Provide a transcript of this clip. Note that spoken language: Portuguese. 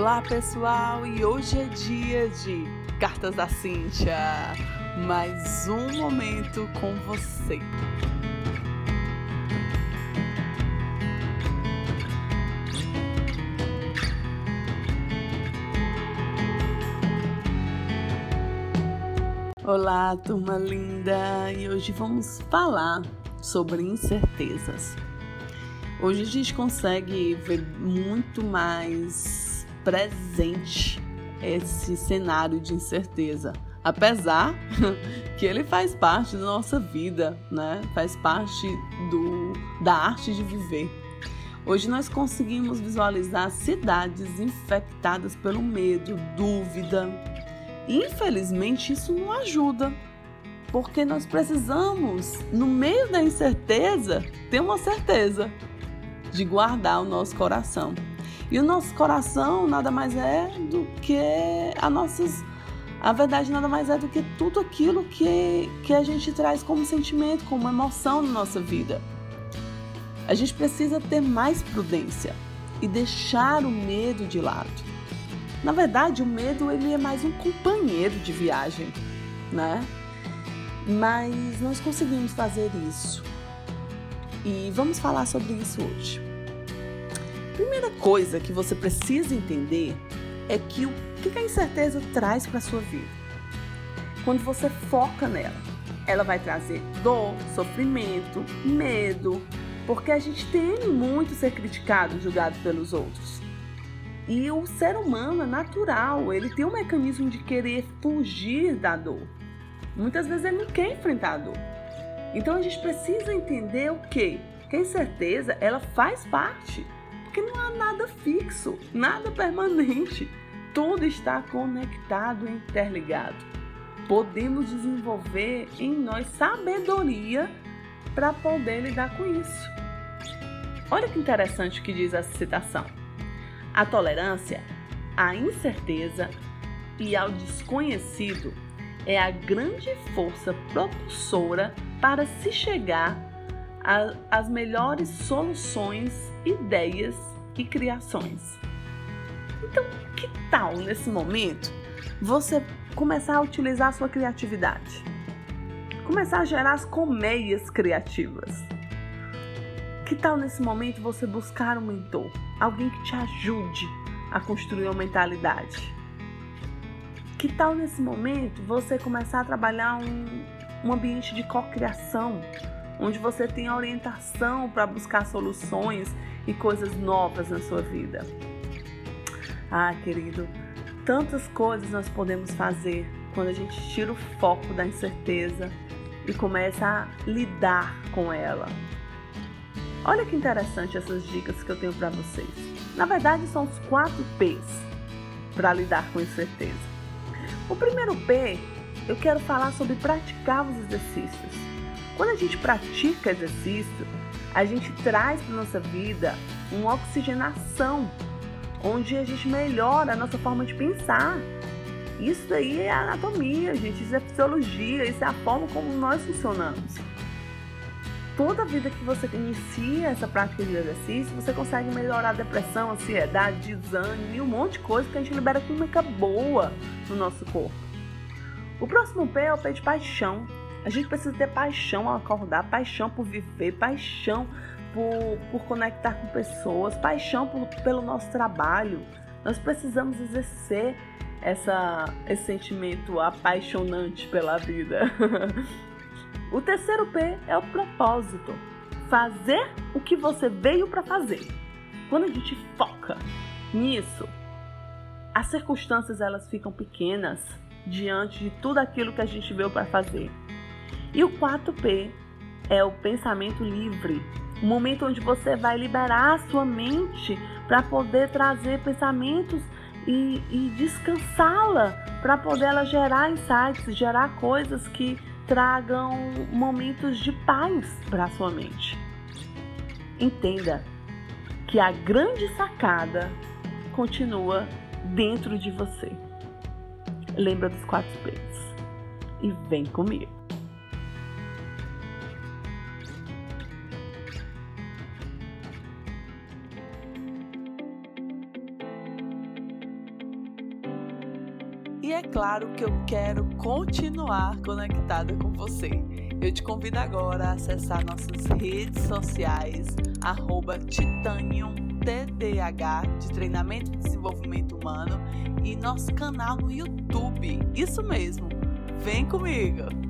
Olá pessoal, e hoje é dia de Cartas da Cíntia. Mais um momento com você. Olá, turma linda! E hoje vamos falar sobre incertezas. Hoje a gente consegue ver muito mais presente esse cenário de incerteza, apesar que ele faz parte da nossa vida, né? Faz parte do, da arte de viver. Hoje nós conseguimos visualizar cidades infectadas pelo medo, dúvida, Infelizmente, isso não ajuda, porque nós precisamos, no meio da incerteza, ter uma certeza de guardar o nosso coração. E o nosso coração nada mais é do que a nossas. A verdade nada mais é do que tudo aquilo que, que a gente traz como sentimento, como emoção na nossa vida. A gente precisa ter mais prudência e deixar o medo de lado. Na verdade, o medo ele é mais um companheiro de viagem, né? Mas nós conseguimos fazer isso. E vamos falar sobre isso hoje. Primeira coisa que você precisa entender é que o que a incerteza traz para sua vida. Quando você foca nela, ela vai trazer dor, sofrimento, medo, porque a gente teme muito ser criticado, julgado pelos outros. E o ser humano é natural, ele tem um mecanismo de querer fugir da dor. Muitas vezes ele não quer enfrentar a dor. Então a gente precisa entender o quê? Que a incerteza ela faz parte, porque não há nada fixo, nada permanente. Tudo está conectado, interligado. Podemos desenvolver em nós sabedoria para poder lidar com isso. Olha que interessante o que diz essa citação. A tolerância à incerteza e ao desconhecido é a grande força propulsora para se chegar às melhores soluções, ideias e criações. Então, que tal nesse momento você começar a utilizar a sua criatividade? Começar a gerar as colmeias criativas. Que tal nesse momento você buscar um mentor? alguém que te ajude a construir uma mentalidade. Que tal nesse momento você começar a trabalhar um, um ambiente de cocriação, onde você tem orientação para buscar soluções e coisas novas na sua vida? Ah, querido, tantas coisas nós podemos fazer quando a gente tira o foco da incerteza e começa a lidar com ela. Olha que interessante essas dicas que eu tenho para vocês. Na verdade, são os quatro P's para lidar com incerteza. O primeiro P, eu quero falar sobre praticar os exercícios. Quando a gente pratica exercício, a gente traz para nossa vida uma oxigenação, onde a gente melhora a nossa forma de pensar. Isso aí é anatomia, gente, isso é fisiologia, isso é a forma como nós funcionamos toda vida que você inicia essa prática de exercício, você consegue melhorar a depressão, ansiedade, desânimo e um monte de coisa que a gente libera química boa no nosso corpo. O próximo P é o P de paixão. A gente precisa ter paixão ao acordar, paixão por viver, paixão por, por conectar com pessoas, paixão por, pelo nosso trabalho. Nós precisamos exercer essa, esse sentimento apaixonante pela vida. O terceiro P é o propósito. Fazer o que você veio para fazer. Quando a gente foca nisso, as circunstâncias elas ficam pequenas diante de tudo aquilo que a gente veio para fazer. E o 4P é o pensamento livre, o momento onde você vai liberar a sua mente para poder trazer pensamentos e, e descansá-la, para poder ela gerar insights, gerar coisas que tragam momentos de paz para sua mente. Entenda que a grande sacada continua dentro de você. Lembra dos quatro P's e vem comigo. E é claro que eu quero continuar conectada com você. Eu te convido agora a acessar nossas redes sociais, arroba Titanium TDH de Treinamento e Desenvolvimento Humano e nosso canal no YouTube. Isso mesmo, vem comigo!